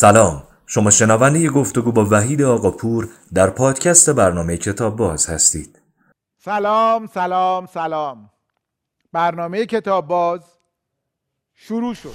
سلام. شما شنونده گفتگو با وحید آقاپور در پادکست برنامه کتاب باز هستید. سلام سلام سلام. برنامه کتاب باز شروع شد.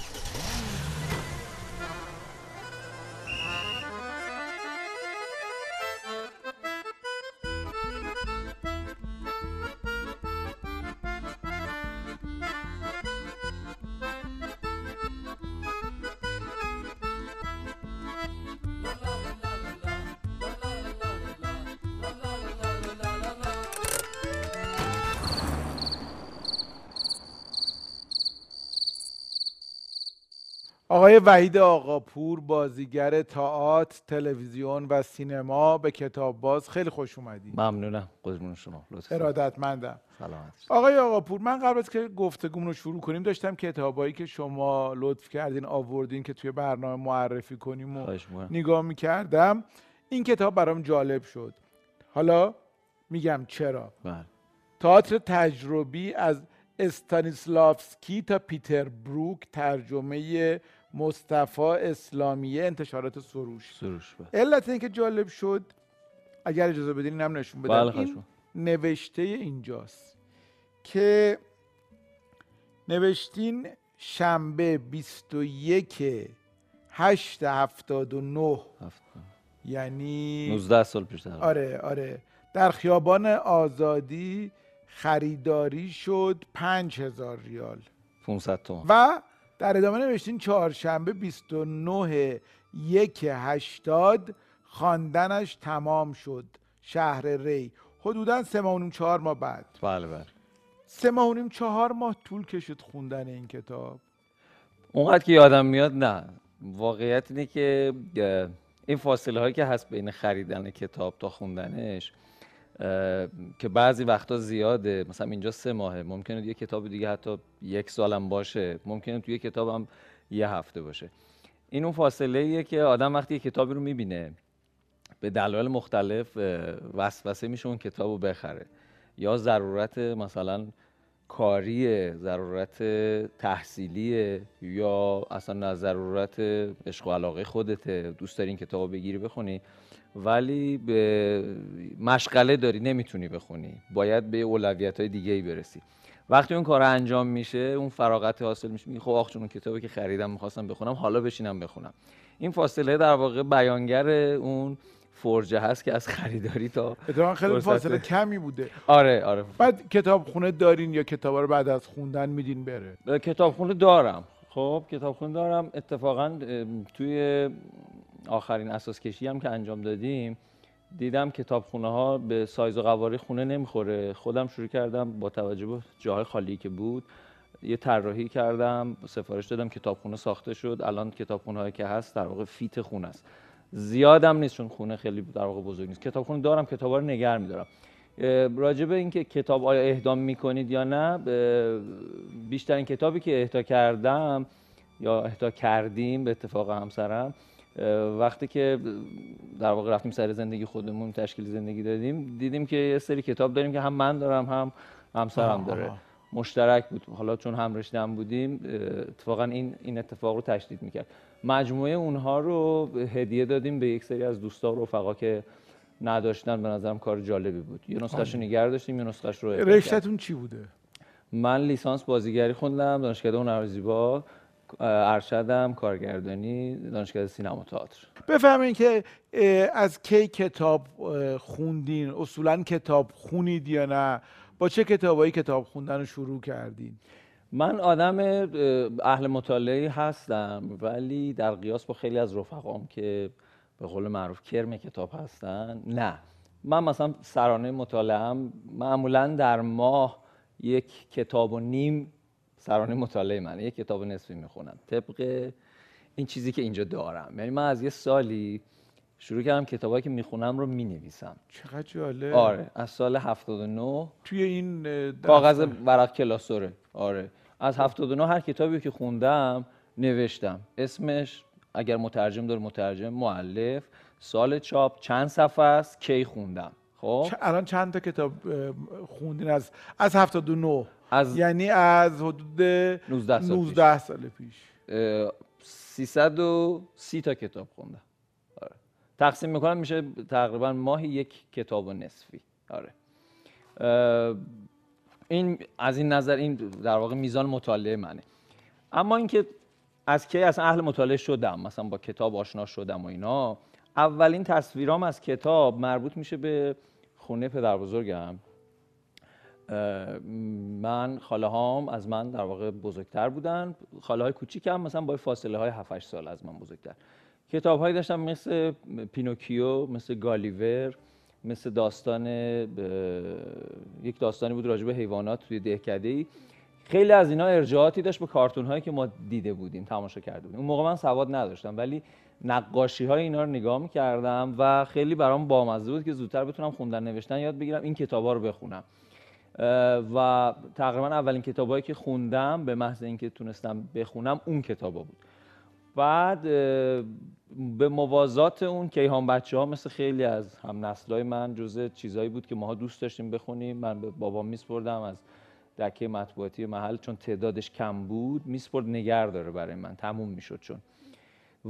آقای وحید آقاپور بازیگر تئاتر تلویزیون و سینما به کتاب باز خیلی خوش اومدید ممنونم. قربون شما. لطفا. ارادتمندم. سلامت آقای آقاپور من قبل از که گفتگومون رو شروع کنیم داشتم کتابایی که شما لطف کردین آوردین که توی برنامه معرفی کنیم و. نگاه می‌کردم. این کتاب برام جالب شد. حالا میگم چرا. بله. تئاتر تجربی از استانیسلافسکی تا پیتر بروک ترجمه مصطفی اسلامیه انتشارات سروش سروش بله. علت اینکه جالب شد اگر اجازه بدین اینم نشون بدم. بله این. نوشته اینجاست که نوشتین شنبه 21 8 79 هفت یعنی 19 سال پیش در آره آره. در خیابان آزادی خریداری شد 5000 ریال. 500 تومن و در ادامه نوشتین چهارشنبه 29 یک هشتاد خواندنش تمام شد. شهر ری. حدودا سه ماه و چهار ماه بعد. بله بله. سه ماه و نیم چهار ماه طول کشید خوندن این کتاب. اونقدر که یادم میاد نه. واقعیت اینه که این فاصله هایی که هست بین خریدن کتاب تا خوندنش که بعضی وقتا زیاده. مثلا اینجا سه ماهه. ممکنه یه کتاب دیگه حتی یک سالم باشه. ممکنه توی کتابم یه هفته باشه. این اون فاصله ایه که آدم وقتی یه کتابی رو می‌بینه به دلایل مختلف وسوسه میشه اون کتاب رو بخره. یا ضرورت مثلا کاری ضرورت تحصیلی یا اصلا از ضرورت عشق و علاقه خودته. دوست داری کتاب بگیری بخونی. ولی به مشغله داری نمی‌تونی بخونی. باید به اولویت های دیگه ای برسی. وقتی اون کار انجام میشه اون فراغت حاصل میشه. میگی خب آخ اون کتابی که خریدم می‌خواستم بخونم حالا بشینم بخونم. این فاصله در واقع بیانگر اون فرجه هست که از خریداری تا اتفاقا خیلی فاصله کمی بوده. آره آره. بعد کتاب خونه دارین یا کتابا رو بعد از خوندن میدین بره؟ کتابخونه دارم. خب کتابخونه دارم. اتفاقا توی آخرین اساس کشی هم که انجام دادیم دیدم کتابخونه ها به سایز و قواره خونه نمی‌خوره. خودم شروع کردم با توجه به جاهای خالی که بود. یه طراحی کردم سفارش دادم کتابخونه ساخته شد. الان کتابخونه هایی که هست در واقع فیت خونه است. زیادم نیست چون خونه خیلی در واقع بزرگ نیست. کتابخونه دارم کتابا رو نگر میدارم. راجع به اینکه کتاب آیا اهدا می‌کنید یا نه بیشترین کتابی که اهدا کردم یا اهدا کردیم به اتفاق همسرم وقتی که در واقع رفتیم سر زندگی خودمون تشکیل زندگی دادیم دیدیم که یه سری کتاب داریم که هم من دارم هم همسرم. داره. مشترک بود. حالا چون هم هم بودیم اتفاقا این این اتفاق رو تشدید می‌کرد. مجموعه اونها رو هدیه دادیم به یک سری از دوستا و رفقا که نداشتن به نظرم کار جالبی بود. یه نسخه‌ش رو نگه داشتیم یه نسخه‌ش رو. رشتهتون چی بوده؟ من لیسانس بازیگری خوندم دانشکده هنر زیبا ارشدم کارگردانی دانشکده سینما تئاتر. بفهمین که از کی کتاب خوندین؟ اصولا کتاب خونید یا نه؟ با چه کتابایی کتاب خوندن رو شروع کردین؟ من آدم اه، اهل مطالعه هستم ولی در قیاس با خیلی از رفقام که به قول معروف کرم کتاب هستن نه. من مثلا سرانه مطالعهم معمولا در ماه یک کتاب و نیم سرانه مطالعه من یک کتاب نصفی می‌خونم. طبق این چیزی که اینجا دارم. یعنی من از یه سالی شروع کردم کتابایی که می‌خونم رو می‌نویسم. چقدر جالب. آره از سال 79 توی این کاغذ. ورق کلاسوره. آره. از 79 هر کتابی که خوندم نوشتم. اسمش اگر مترجم داره مترجم مؤلف. سال چاپ چند صفحه است کی خوندم. خب؟ الان چند تا کتاب خوندین؟ از از 79 از یعنی از حدود 19 سال 19 سال پیش. اه، 330 تا کتاب خوندم. آره. تقسیم می‌کنم میشه تقریبا ماهی یک کتاب و نصفی. آره. این از این نظر این در واقع میزان مطالعه منه. اما اینکه از کی اصلا اهل مطالعه شدم مثلا با کتاب آشنا شدم و اینا اولین تصویرام از کتاب مربوط میشه به خونه پدر بزرگم. من خاله هام از من در واقع بزرگتر بودن. خاله های کوچیکم مثلا با فاصله های 7 سال از من بزرگتر. کتاب هایی داشتم مثل پینوکیو مثل گالیور مثل داستان یک داستانی بود راجع به حیوانات توی دهکده ای. خیلی از اینا ارجاعاتی داشت به کارتون هایی که ما دیده بودیم تماشا کرده بودیم. اون موقع من سواد نداشتم ولی نقاشی های اینا رو نگاه می‌کردم و خیلی برام بامزه بود که زودتر بتونم خوندن نوشتن یاد بگیرم این کتابا رو بخونم. و تقریبا اولین کتابایی که خوندم به محض اینکه تونستم بخونم اون کتابا بود. بعد به موازات اون کیهان بچه ها مثل خیلی از هم نسلای من جزء چیزایی بود که ماها دوست داشتیم بخونیم. من به بابام میسپردم از دکه مطبوعاتی محل چون تعدادش کم بود. میسپرد نگر داره برای من. تموم می‌شد چون.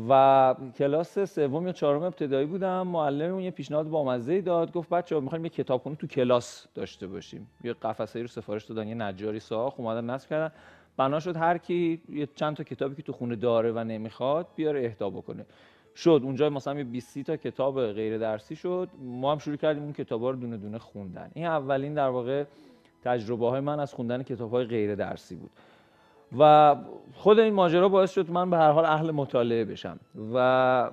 و کلاس سوم یا چهارم ابتدایی بودم. معلممون یه پیشنهاد بامزه داد. گفت بچه‌ها می‌خوایم یه کتابخونه تو کلاس داشته باشیم. یه قفسه‌ای رو سفارش دادن. یه نجاری ساخت. اومدن نصب کردن. بنا شد هر کی یه چند تا کتابی که تو خونه داره و نمی‌خواد بیاره اهدا بکنه. شد. اونجا مثلا یه 20 تا کتاب غیر درسی شد. ما هم شروع کردیم اون کتابا رو دونه دونه خوندن. این اولین در واقع تجربه های من از خوندن کتاب های غیر درسی بود. و خود این ماجرا باعث شد من به هر حال اهل مطالعه بشم. و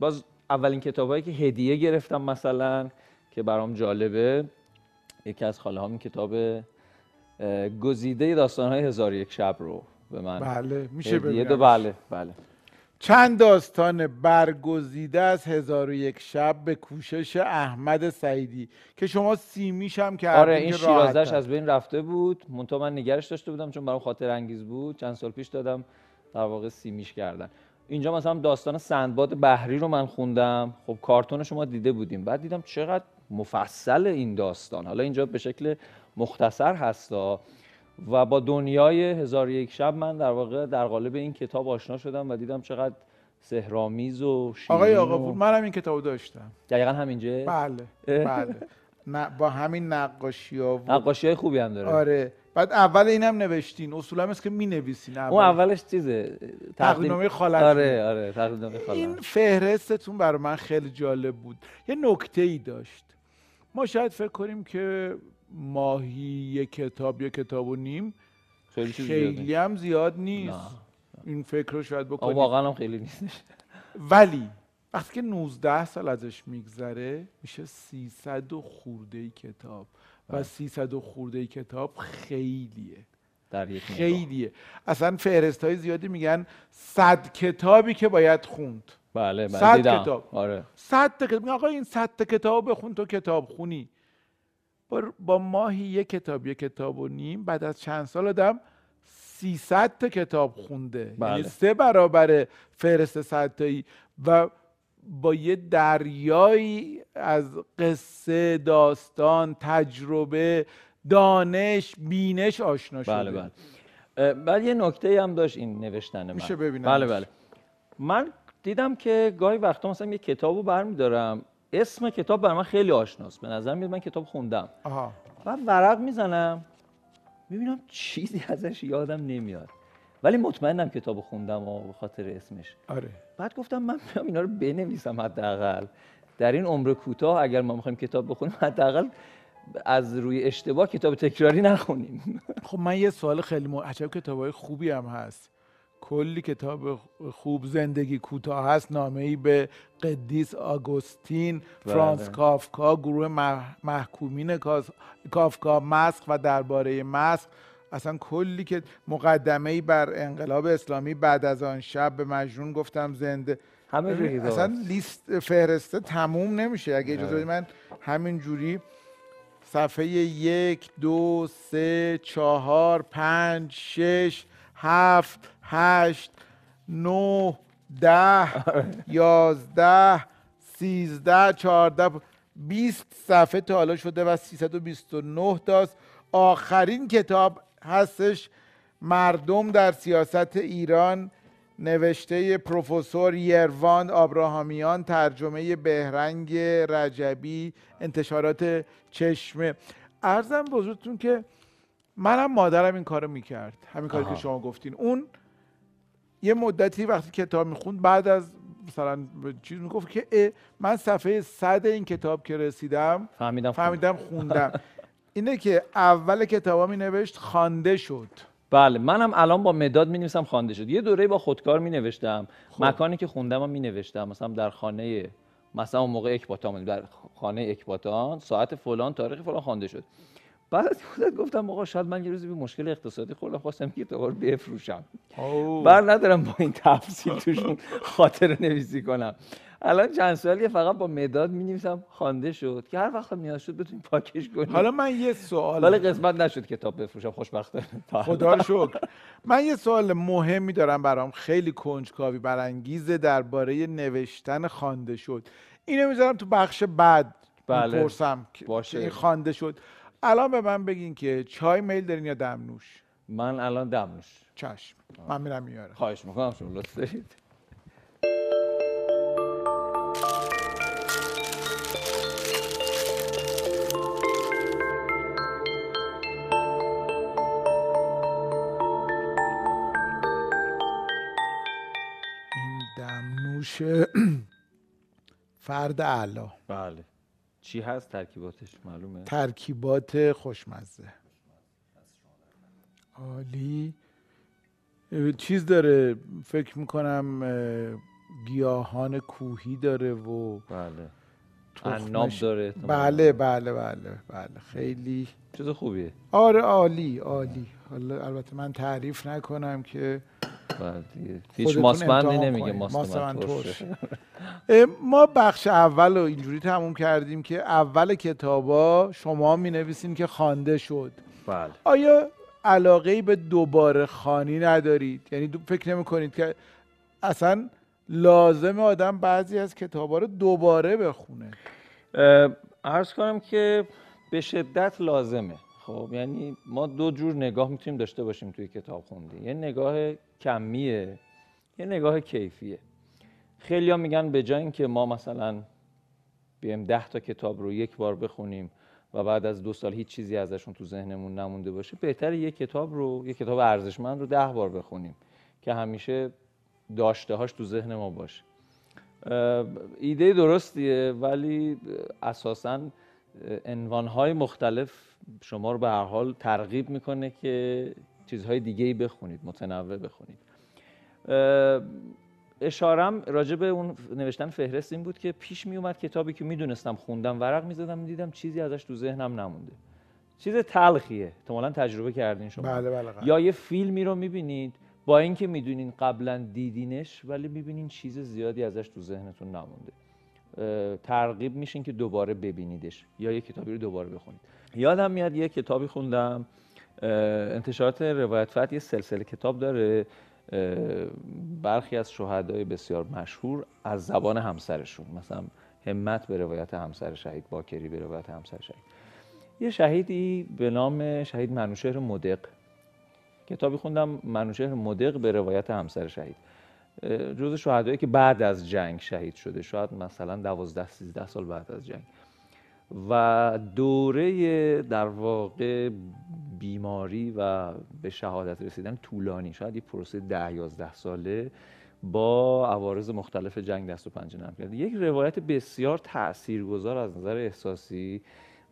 باز اولین کتابایی که هدیه گرفتم مثلا که برام جالبه یکی از خاله این کتاب گزیده داستان های هزار یک شب رو به من بله میشه ببینم بله بله. چند داستان برگزیده از هزار و یک شب به کوشش احمد سعیدی که شما سیمیش هم کردین آره این شیرازش از بین رفته بود. منتها من نگرش داشته بودم چون برام خاطر انگیز بود. چند سال پیش دادم در واقع سیمیش کردن. اینجا مثلا داستان سندباد بحری رو من خوندم. خب کارتون شما دیده بودیم. بعد دیدم چقدر مفصل این داستان. حالا اینجا به شکل مختصر هستا و با دنیای هزار یک شب من در واقع در قالب این کتاب آشنا شدم و دیدم چقدر سهرامیز و شیرین آقای آقا و... منم این کتاب داشتم. دقیقا همینجا بله بله. با همین نقاشی ها و... نقاشی های خوبی هم داره. آره. بعد اول اینم نوشتین اصولا است که می نویسین اول. اون اولش چیزه؟ تقدیمنامه خالت آره آره تقدیمنامه خالت این فهرستتون برای من خیلی جالب بود. یه نکته ای داشت. ما شاید فکر کنیم که ماهی یک کتاب یک کتاب و نیم. خیلی, خیلی هم زیاد نیست. این فکر رو شاید بکنیم واقعا هم خیلی نیست ولی وقتی که 19 سال ازش میگذره میشه 300 و خورده ای کتاب. و 300 بله. و خورده ای کتاب خیلیه. در یک خیلیه. اصلا فهرست های زیادی میگن 100 کتابی که باید خوند. بله بله 100 کتاب. آره. 100 کتاب. آقا این 100 کتاب بخون تو کتاب خونی. با ماهی یک کتاب یک کتاب و نیم بعد از چند سال آدم 300 تا کتاب خونده. یعنی بله. یعنی سه برابر فهرست صد تایی. و با یه دریایی از قصه داستان تجربه دانش بینش آشنا شده. بله. بله بعد یه نکته هم داشت این نوشتن من. میشه ببینم بله بله. من دیدم که گاهی وقتا مثلا یه کتابو برمیدارم. اسم کتاب بر من خیلی آشناست. به نظر میاد من کتاب خوندم. آها. و ورق می‌زنم. می‌بینم چیزی ازش یادم نمیاد. ولی مطمئنم کتاب خوندم و به خاطر اسمش. آره. بعد گفتم من میام اینا رو بنویسم حداقل. در این عمر کوتاه اگر ما می‌خوایم کتاب بخونیم حداقل از روی اشتباه کتاب تکراری نخونیم. خب من یه سوال خیلی مهم کتابای خوبی هم هست. کلی کتاب خوب زندگی کوتاه هست. نامه ای به قدیس آگوستین بله. فرانس کافکا گروه محکومین کافکا مسخ و درباره مسخ. اصلا کلی که مقدمه ای بر انقلاب اسلامی بعد از آن شب به مجنون گفتم زنده. همه اصلا لیست فهرسته تموم نمیشه. اگه اجازه بدید من همین جوری صفحه یک دو سه چهار پنج شش هفت هشت نه ده یازده سیزده چهارده بیست صفحه تا حالا شده و 329 تاست. آخرین کتاب هستش. مردم در سیاست ایران نوشته پروفسور یرواند آبراهامیان ترجمه بهرنگ رجبی انتشارات چشمه ارزم بزرگتون که منم مادرم این کارو می‌کرد. همین کاری که شما گفتین. اون یه مدتی وقتی کتاب می‌خوند بعد از مثلا چیز می‌گفت که من صفحه صد این کتاب که رسیدم فهمیدم فهمیدم خوندم. اینه که اول کتابا می نوشت خوانده شد. بله منم الان با مداد می نویسم خوانده شد. یه دوره با خودکار می نوشتم. خب. مکانی که خوندم می نوشتم. مثلا در خانه مثلا اون موقع اکباتان در خانه اکباتان ساعت فلان تاریخ فلان خوانده شد. بعد از مدت گفتم آقا شاید من یه روزی به مشکل اقتصادی خوردم خواستم که رو بفروشم. بر ندارم با این تفصیل توشون خاطر نویسی کنم. الان چند سالیه فقط با مداد می نویسم خوانده شد. که هر وقت نیاز شد بتونیم پاکش کنیم. حالا من یه سوال ولی قسمت نشد کتاب بفروشم. خوشبختانه خدا رو شکر. من یه سوال مهمی دارم برام. خیلی کنجکاوی برانگیزه درباره نوشتن خوانده شد. اینو می‌ذارم تو بخش بعد بله. می‌پرسم باشه. این خوانده شد. الان به من بگین که چای میل دارین یا دمنوش؟ من الان دمنوش. چشم. من میرم میارم. خواهش می‌کنم شما لطف دارید. این دمنوش فرد اعلا. بله. چی هست ترکیباتش؟ معلومه. ترکیبات خوشمزه. عالی. چیز داره فکر می‌کنم گیاهان کوهی داره و بله. عناب داره بله بله بله بله. خیلی. چیز خوبیه. آره عالی عالی. حالا البته من تعریف نکنم که هیچ ماسمندی نمیگه ماستمند ما بخش اول رو اینجوری تموم کردیم که اول کتابا شما می نویسین که خوانده شد. بله. آیا علاقه به دوباره خانی ندارید؟ یعنی فکر نمی کنید که اصلا لازم آدم بعضی از کتابا رو دوباره بخونه؟ ارز کنم که به شدت لازمه. خب یعنی ما دو جور نگاه می‌تونیم داشته باشیم توی کتاب خوندی. یه نگاه کمیه یه نگاه کیفیه. خیلی ها میگن به جای اینکه ما مثلا بیم ده تا کتاب رو یک بار بخونیم و بعد از دو سال هیچ چیزی ازشون تو ذهنمون نمونده باشه بهتره یک کتاب رو یک کتاب ارزشمند رو ده بار بخونیم که همیشه داشته هاش تو ذهن ما باشه. ایده درستیه ولی اساساً های مختلف شما رو به هر حال ترغیب می‌کنه که چیزهای دیگه ای بخونید متنوع بخونید. اشارم راجع به اون نوشتن فهرست این بود که پیش می اومد کتابی که می‌دونستم خوندم ورق می‌زدم دیدم چیزی ازش تو ذهنم نمونده. چیز تلخیه. احتمالا تجربه کردین شما. بله بله یا یه فیلمی رو می‌بینید با اینکه می‌دونین قبلا دیدینش ولی می‌بینین چیز زیادی ازش تو ذهنتون نمونده. ترغیب میشین که دوباره ببینیدش یا یه کتابی رو دوباره بخونید. یادم میاد یه کتابی خوندم انتشارات روایت یه سلسله کتاب داره برخی از شهدای بسیار مشهور از زبان همسرشون مثلا همت به روایت همسر شهید باکری به روایت همسر شهید. یه شهیدی به نام شهید منوشهر مدق. کتابی خوندم منوشهر مدق به روایت همسر شهید. جز شهدایی که بعد از جنگ شهید شده شاید مثلا دوازده سیزده سال بعد از جنگ. و دوره در واقع بیماری و به شهادت رسیدن طولانی شاید یه پروسه ده یازده ساله با عوارض مختلف جنگ دست و پنجه نرم کرد. یک روایت بسیار تاثیرگذار از نظر احساسی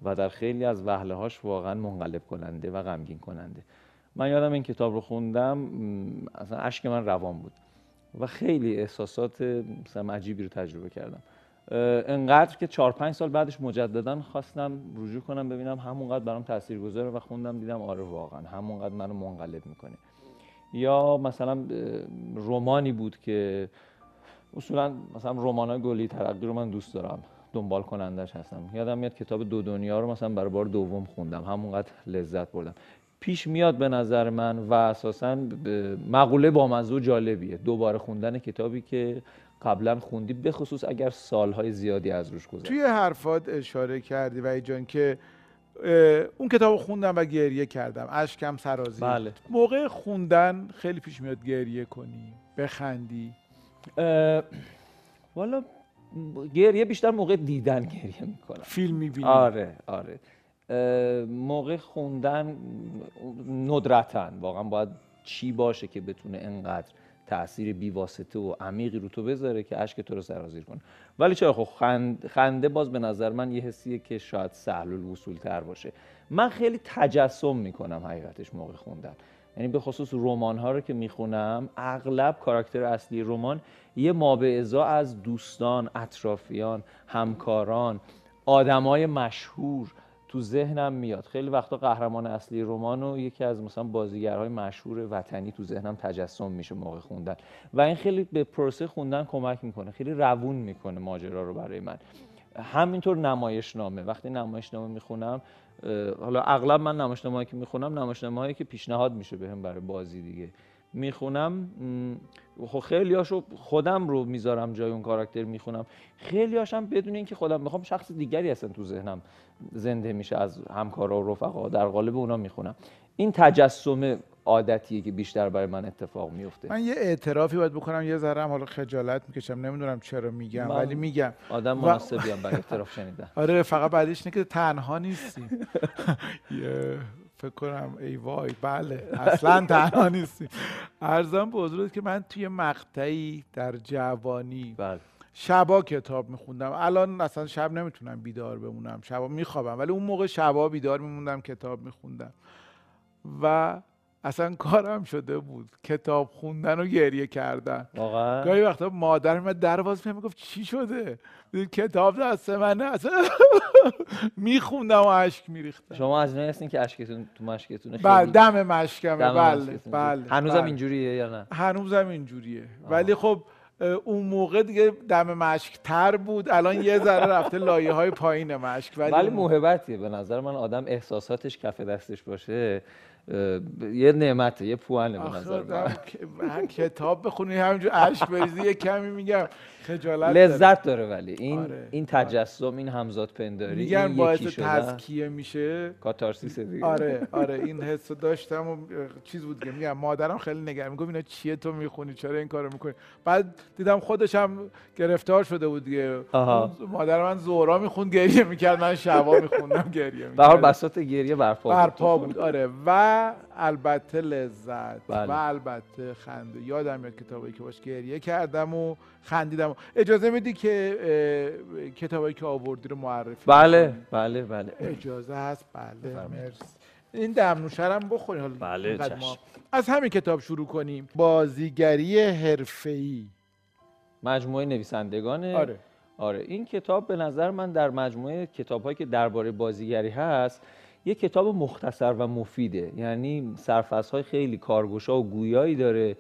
و در خیلی از وهله هاش واقعا منقلب کننده و غمگین کننده. من یادم این کتاب رو خوندم اصلا اشک من روان بود. و خیلی احساسات مثلا عجیبی رو تجربه کردم. انقدر که چهار پنج سال بعدش مجددا خواستم رجوع کنم ببینم همونقدر برام تاثیر گذاره و خوندم دیدم آره واقعا همونقدر منو منقلب می‌کنه. یا مثلا رومانی بود که اصولا مثلا رمان های گلی ترقی رو من دوست دارم دنبال کنندش هستم. یادم میاد کتاب دو دنیا رو مثلا برای بار دوم خوندم همونقدر لذت بردم. پیش میاد به نظر من و اساسا مقوله با و جالبیه. دوباره خوندن کتابی که قبلا خوندی به خصوص اگر سالهای زیادی از روش گذشت. توی حرفات اشاره کردی و جان که اون کتاب خوندم و گریه کردم. اشکم سرازی بله. موقع خوندن خیلی پیش میاد گریه کنی بخندی. والا گریه بیشتر موقع دیدن گریه می‌کنم. فیلم می‌بینی. آره آره. موقع خوندن ندرتا واقعا باید چی باشه که بتونه انقدر تاثیر بیواسطه و عمیقی رو تو بذاره که اشک تو رو سرازیر کنه. ولی چرا؟ خب خند- خنده باز به نظر من یه حسیه که شاید سهل الوصول تر باشه. من خیلی تجسم می‌کنم حقیقتش موقع خوندن. یعنی به خصوص رمان ها رو که می‌خونم اغلب کاراکتر اصلی رمان یه مابعضا از دوستان اطرافیان همکاران آدمای مشهور تو ذهنم میاد. خیلی وقتا قهرمان اصلی رمان یکی از مثلا بازیگرهای مشهور وطنی تو ذهنم تجسم میشه موقع خوندن. و این خیلی به پروسه خوندن کمک می‌کنه خیلی روون می‌کنه ماجرا رو برای من. همینطور نمایشنامه. وقتی نمایشنامه می‌خونم حالا اغلب من نمایشنامه‌ای که می‌خونم نمایشنامه‌ای که پیشنهاد میشه بهم برای بازی دیگه. می‌خونم خب خیلی هاشو خودم رو می‌ذارم جای اون کاراکتر می‌خونم. خیلی هاشم بدون اینکه خودم می‌خوام شخص دیگری هستن تو ذهنم زنده میشه از همکارا و رفقا. در قالب اونا می‌خونم. این تجسم عادتیه که بیشتر برای من اتفاق میفته. من یه اعترافی باید بکنم یه ذره حالا خجالت می‌کشم نمی‌دونم چرا میگم ولی میگم. آدم و- مناسبی هم برای اعتراف شنیدن. آره فقط بعدش اینه که تنها نیستیم. فکر کنم ای وای بله اصلا تنها نیستیم. ارزم به حضورت که من توی مقطعی در جوانی بله. شبا کتاب میخوندم. الان اصلا شب نمی‌تونم بیدار بمونم شبا میخوابم ولی اون موقع شبا بیدار میموندم کتاب میخوندم. و اصلا کارم شده بود. کتاب خوندن و گریه کردن. واقعا؟ گاهی وقتا مادر من در باز می‌کرد، می‌گفت چی شده؟ کتاب دست منه اصلا میخوندم و اشک میریختم. شما از اینایی هستین که اشکتون تو مشکتونه بله خیلی دم مشکمه. بله مشکتون بله. هنوزم بله. اینجوریه یا نه؟ هنوزم اینجوریه. ولی خب اون موقع دیگه دم مشک تر بود. الان یه ذره رفته لایه های پایین مشک. ولی, ولی موهبتیه. به نظر من آدم احساساتش کف دستش باشه. یه نعمته یه پوانه به نظر من. کتاب بخونی همینجور اشک بریزی یه کمی میگم خجالت. لذت داره. ولی. این آره، این تجسم این همزاد پنداری میگن این باعث تزکیه میشه. کاتارسیس دیگه. آره آره این حس داشتم و چیز بود که میگم مادرم خیلی نگران می‌گفت اینا چیه تو می‌خونی؟ چرا این کارو می‌کنی؟ بعد دیدم خودش هم گرفتار شده بود دیگه. مادر من زورا می‌خوند گریه می‌کرد من شبا میخوندم گریه به هر بساط گریه برپا. برپا بود آره. و البته لذت بله. و البته خنده. یادم میاد کتابایی که باش گریه کردم و خندیدم. اجازه میدی که اه، کتابایی که آوردی رو معرفی بله؟ بله بله. اجازه هست؟ بله. مرسی. این دمنوشرم بخوری حالا بله،. ما- از همین کتاب شروع کنیم. بازیگری حرفه‌ای. مجموعه نویسندگانه آره. آره این کتاب به نظر من در مجموعه کتاب‌هایی که درباره بازیگری هست یه کتاب مختصر و مفیده. یعنی سرفصل‌های خیلی کارگوشا و گویایی داره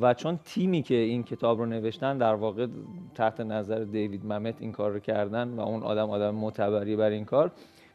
و چون تیمی که این کتاب رو نوشتن در واقع تحت نظر دیوید ممت این کار رو کردن و اون آدم آدم معتبری بر این کار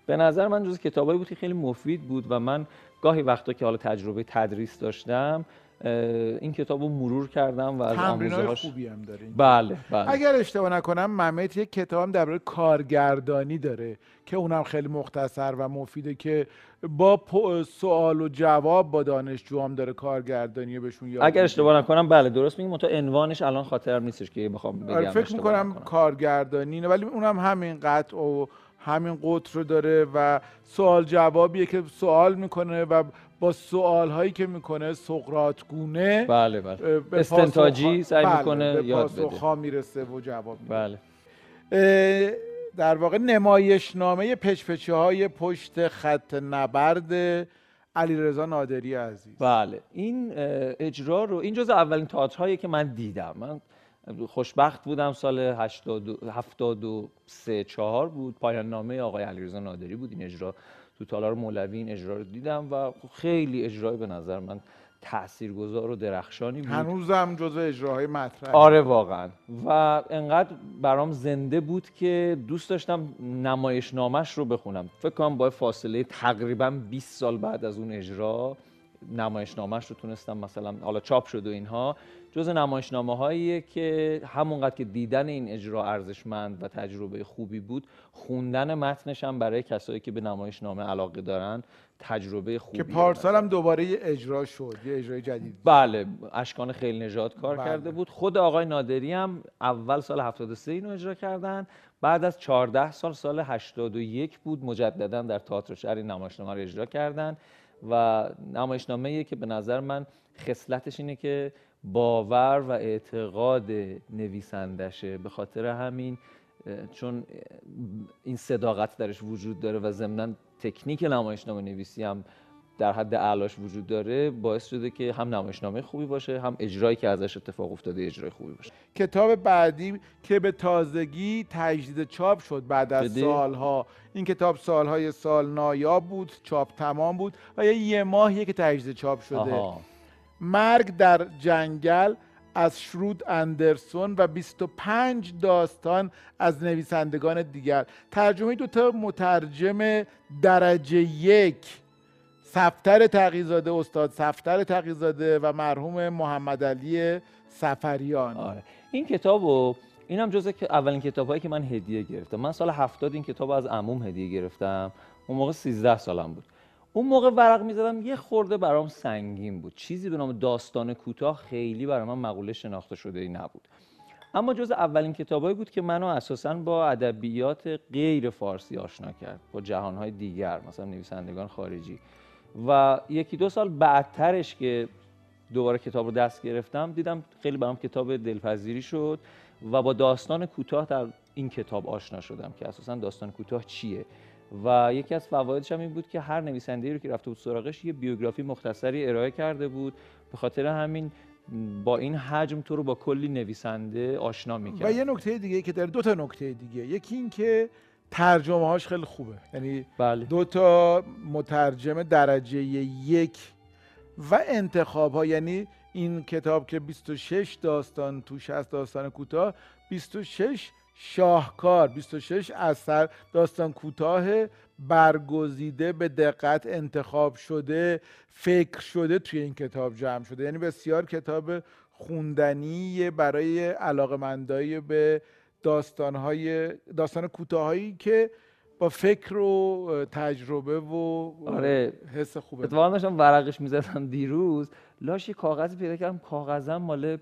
به نظر من جز کتابایی بود که خیلی مفید بود و من گاهی وقتا که حالا تجربه تدریس داشتم این کتاب رو مرور کردم و از آموزه‌هاش خوبی هم داره. بله بله اگر اشتباه نکنم ممت یک کتاب هم درباره کارگردانی داره که اونم خیلی مختصر و مفیده که با سوال و جواب با دانشجوام داره کارگردانی بهشون یاد اگر. اشتباه نکنم بله درست میگم تو عنوانش الان خاطرم نیستش که بخوام بگم آره فکر می‌کنم. کارگردانی اینه ولی اونم همین قطع و همین قطر رو داره و سوال جوابیه که سوال می‌کنه و با سوال هایی که می‌کنه سقراط گونه بله بله. استنتاجی سعی بله، می‌کنه به یاد بده. می‌رسه و جواب میده. بله. در واقع نمایشنامه پچپچه های پشت خط نبرد علیرضا نادری عزیز. بله. این اجرا رو این جز اولین تئاترهایی که من دیدم. من خوشبخت بودم سال 82 73 4 بود. پایان نامه آقای علیرضا نادری بود. این اجرا تو تالار مولوی این اجرا رو دیدم و خیلی اجرای به نظر من تاثیرگذار و درخشانی بود. هنوزم جزو اجراهای مطرح آره واقعا. و انقدر برام زنده بود که دوست داشتم نمایشنامش رو بخونم. فکر کنم با فاصله تقریبا 20 سال بعد از اون اجرا نمایشنامش رو تونستم مثلا حالا چاپ شد و اینها. جز نمایشنامه هاییه که همونقدر که دیدن این اجرا ارزشمند و تجربه خوبی بود خوندن متنش هم برای کسایی که به نمایشنامه علاقه دارن تجربه خوبی که پارسال هم دوباره یه اجرا شد یه اجرای جدید. بله اشکان خیلی نژاد کار بله. کرده بود. خود آقای نادری هم اول سال 73 اینو اجرا کردن بعد از 14 سال سال 81 بود مجددا در تئاتر شهر این نمایشنامه رو اجرا کردن. و نمایشنامه که به نظر من خصلتش اینه که باور و اعتقاد نویسندشه به خاطر همین چون این صداقت درش وجود داره و ضمنا تکنیک نمایشنامه نویسی هم در حد اعلاش وجود داره باعث شده که هم نمایشنامه خوبی باشه هم اجرایی که ازش اتفاق افتاده اجرای خوبی باشه. کتاب بعدی که به تازگی تجدید چاپ شد بعد از جدی؟ سالها. این کتاب سالهای سال نایاب بود چاپ تمام بود و یه یه ماهیه که تجدید چاپ شده. آها. مرگ در جنگل از شرود اندرسون و 25 داستان از نویسندگان دیگر. ترجمه دو تا مترجم درجه یک سفتر تقیزاده استاد سفتر تقیزاده و مرحوم محمد علی سفریان. آره. این کتابو اینم جزء که اولین کتابایی که من هدیه گرفتم. من سال 70 این کتاب از عموم هدیه گرفتم. اون موقع 13 سالم بود. اون موقع ورق می‌زدم یه خورده برام سنگین بود. چیزی به نام داستان کوتاه خیلی برای من مقوله شناخته شده ای نبود. اما جز اولین کتابایی بود که منو اساسا با ادبیات غیر فارسی آشنا کرد با جهانهای دیگر مثلا نویسندگان خارجی. و یکی دو سال بعدترش که دوباره کتاب رو دست گرفتم دیدم خیلی برام کتاب دلپذیری شد و با داستان کوتاه در این کتاب آشنا شدم که اساسا داستان کوتاه چیه. و یکی از فوایدش هم این بود که هر نویسنده‌ای رو که رفته بود سراغش یه بیوگرافی مختصری ارائه کرده بود. به خاطر همین با این حجم تو رو با کلی نویسنده آشنا می‌کرد. و یه نکته دیگه که داره دو تا نکته دیگه. یکی این که ترجمه هاش خیلی خوبه. یعنی بله. دو تا مترجم درجه یک و انتخاب ها یعنی این کتاب که 26 داستان توش هست داستان کوتاه 26 شاهکار. 26 اثر داستان کوتاه برگزیده به دقت انتخاب شده فکر شده توی این کتاب جمع شده. یعنی بسیار کتاب خوندنی برای علاقمندای به داستانهای داستان کوتاهایی که با فکر و تجربه و آره. حس خوبه. اتفاقا داشتم ورقش می‌زدم دیروز. لاش یه کاغذی پیدا کردم. کاغذم مال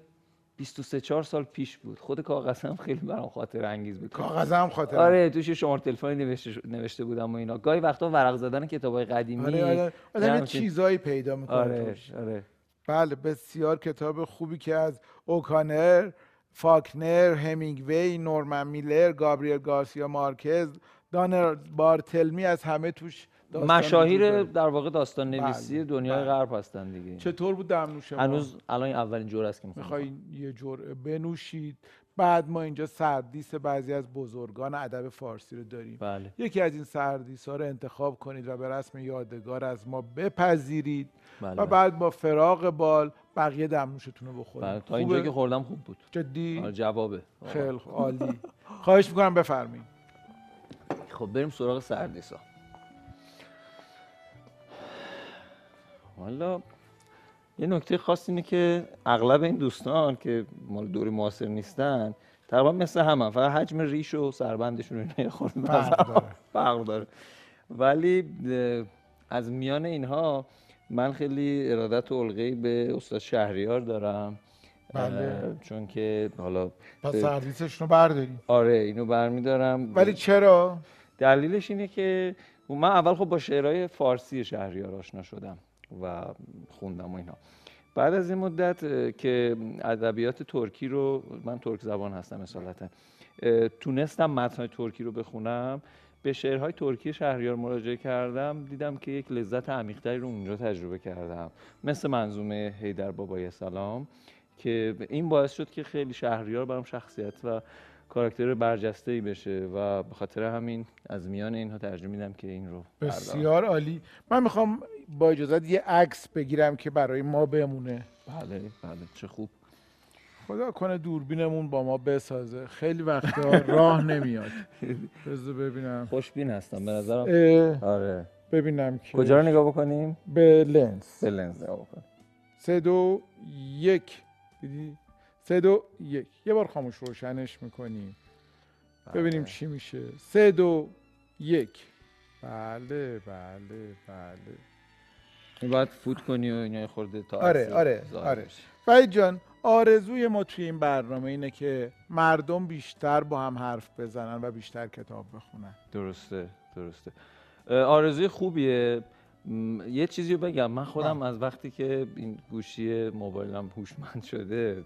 23 4 سال پیش بود. خود کاغذم خیلی برام خاطر انگیز بود. کاغذم خاطر آره توش شماره تلفنی نوشته, نوشته بودم و اینا. گاهی وقتا ورق زدن کتابای قدیمی آره آره. همچین- چیزایی پیدا می‌کنه آره توش. آره. بله بسیار کتاب خوبی که از اوکانر فاکنر همینگوی نورمن میلر گابریل گارسیا مارکز دانر بارتلمی از همه توش مشاهیر. در واقع داستان نویسی بله، دنیای بله. غرب هستن دیگه. چطور بود دمنوش ما هنوز الان این اولین جور است که می‌خوام می‌خوای یه جرعه بنوشید. بعد ما اینجا سردیس بعضی از بزرگان ادب فارسی رو داریم. بله. یکی از این سردیس ها رو انتخاب کنید و به رسم یادگار از ما بپذیرید. بله, و بعد با فراغ بال بقیه دمنوشتون رو بله. بخورید تا اینجا؟ که خوردم خوب بود. جدی؟ آره جوابه. خیلی. عالی. خواهش می‌کنم بفرمایید. خب بریم سراغ سردیسا حالا یه نکته خاص اینه که اغلب این دوستان که مال دوری معاصر نیستن تقریبا مثل هم فقط حجم ریش و سربندشون و اینا یه خورده فرق داره. فرق داره. ولی از میان اینها من خیلی ارادت و علقه‌ای به استاد شهریار دارم. بله. چون که حالا پس سردیسشون رو برداریم. آره اینو برمیدارم. ولی چرا؟ دلیلش اینه که من اول خب با شعرهای فارسی شهریار آشنا شدم. و خوندم و اینا. بعد از این مدت که ادبیات ترکی رو من ترک زبان هستم اصالتا تونستم متنهای ترکی رو بخونم. به شعرهای ترکی شهریار مراجعه کردم. دیدم که یک لذت عمیقتری رو اونجا تجربه کردم. مثل منظومه هیدر بابای سلام که این باعث شد که خیلی شهریار برام شخصیت و کاراکتر برجسته ای بشه و به خاطر همین از میان اینها ترجمه میدم که این رو. بسیار عالی. من می‌خوام با اجازت یه عکس بگیرم که برای ما بمونه. بله بله چه خوب. خدا کنه دوربینمون با ما بسازه. خیلی وقتا راه نمیاد. بذار ببینم. خوشبین هستم به نظرم. آره. ببینم که کجا رو نگاه بکنیم؟ به لنز. به لنز نگاه بکنیم. سه دو یک. دیدی؟ سه دو یک. یه بار خاموش روشنش می‌کنیم. ببینیم بله. چی میشه. سه دو یک. بله بله بله. باید فوت کنی و اینا خورده تا آره، آره، آره. وحید جان آرزوی ما توی این برنامه اینه که مردم بیشتر با هم حرف بزنن و بیشتر کتاب بخونن. درسته درسته. آرزوی خوبیه. م، یه چیزی رو بگم. من خودم از وقتی که این گوشی موبایلم هوشمند شده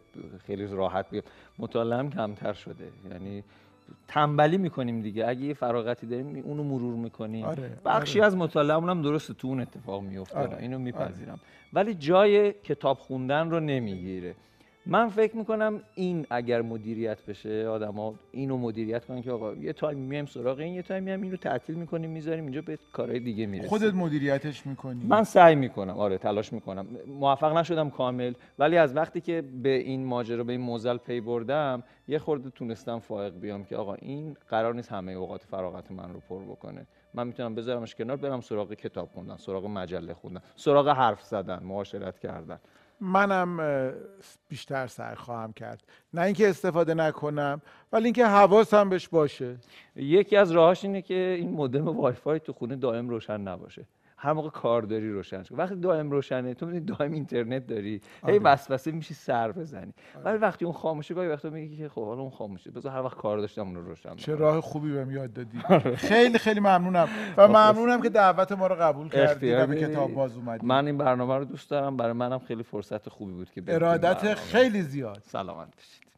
خیلی راحت بگم. مطالعم کمتر شده. یعنی تنبلی می‌کنیم دیگه. اگه یه فراغتی داریم اونو مرور می‌کنیم. آره، بخشی آره. از مطالعه‌مون هم درسته تو اون اتفاق میفته آره، اینو میپذیرم. ولی جای کتاب خوندن رو نمی‌گیره. من فکر می‌کنم این اگر مدیریت بشه آدما اینو مدیریت کنن که آقا یه time میایم سراغ این یه time هم اینو تعطیل می‌کنیم می‌ذاریم اینجا به کارهای دیگه می‌رسیم. خودت مدیریتش می‌کنی؟ من سعی می‌کنم. آره تلاش می‌کنم. موفق نشدم کامل. ولی از وقتی که به این ماجرا به این موزل پی بردم یه خورده تونستم فائق بیام که آقا این قرار نیست همه اوقات فراغت من رو پر بکنه. من می‌تونم بذارمش کنار برم سراغ کتاب خوندن سراغ مجله خوندن سراغ حرف زدن معاشرت کردن. منم بیشتر سعی خواهم کرد. نه اینکه استفاده نکنم ولی اینکه حواسم بهش باشه. یکی از راهاش اینه که این مودم وای فای تو خونه دائم روشن نباشه. هر موقع کار داری روشن کن وقتی دائم روشنه تو می‌دونی دائم اینترنت داری. هی آره. وسوسه میشی سر بزنی. ولی وقتی اون خاموشه گاهی وقتا میگی که خب حالا اون خاموشه. بذار هر وقت کار داشتم اون رو روشن چه. راه خوبی بهم یاد دادی. خیلی خیلی ممنونم. و ممنونم که دعوت ما رو قبول کردی. و به. کتاب باز اومدی. من این برنامه رو دوست دارم. برای منم خیلی فرصت خوبی بود که ارادت. خیلی زیاد. سلامت باشید.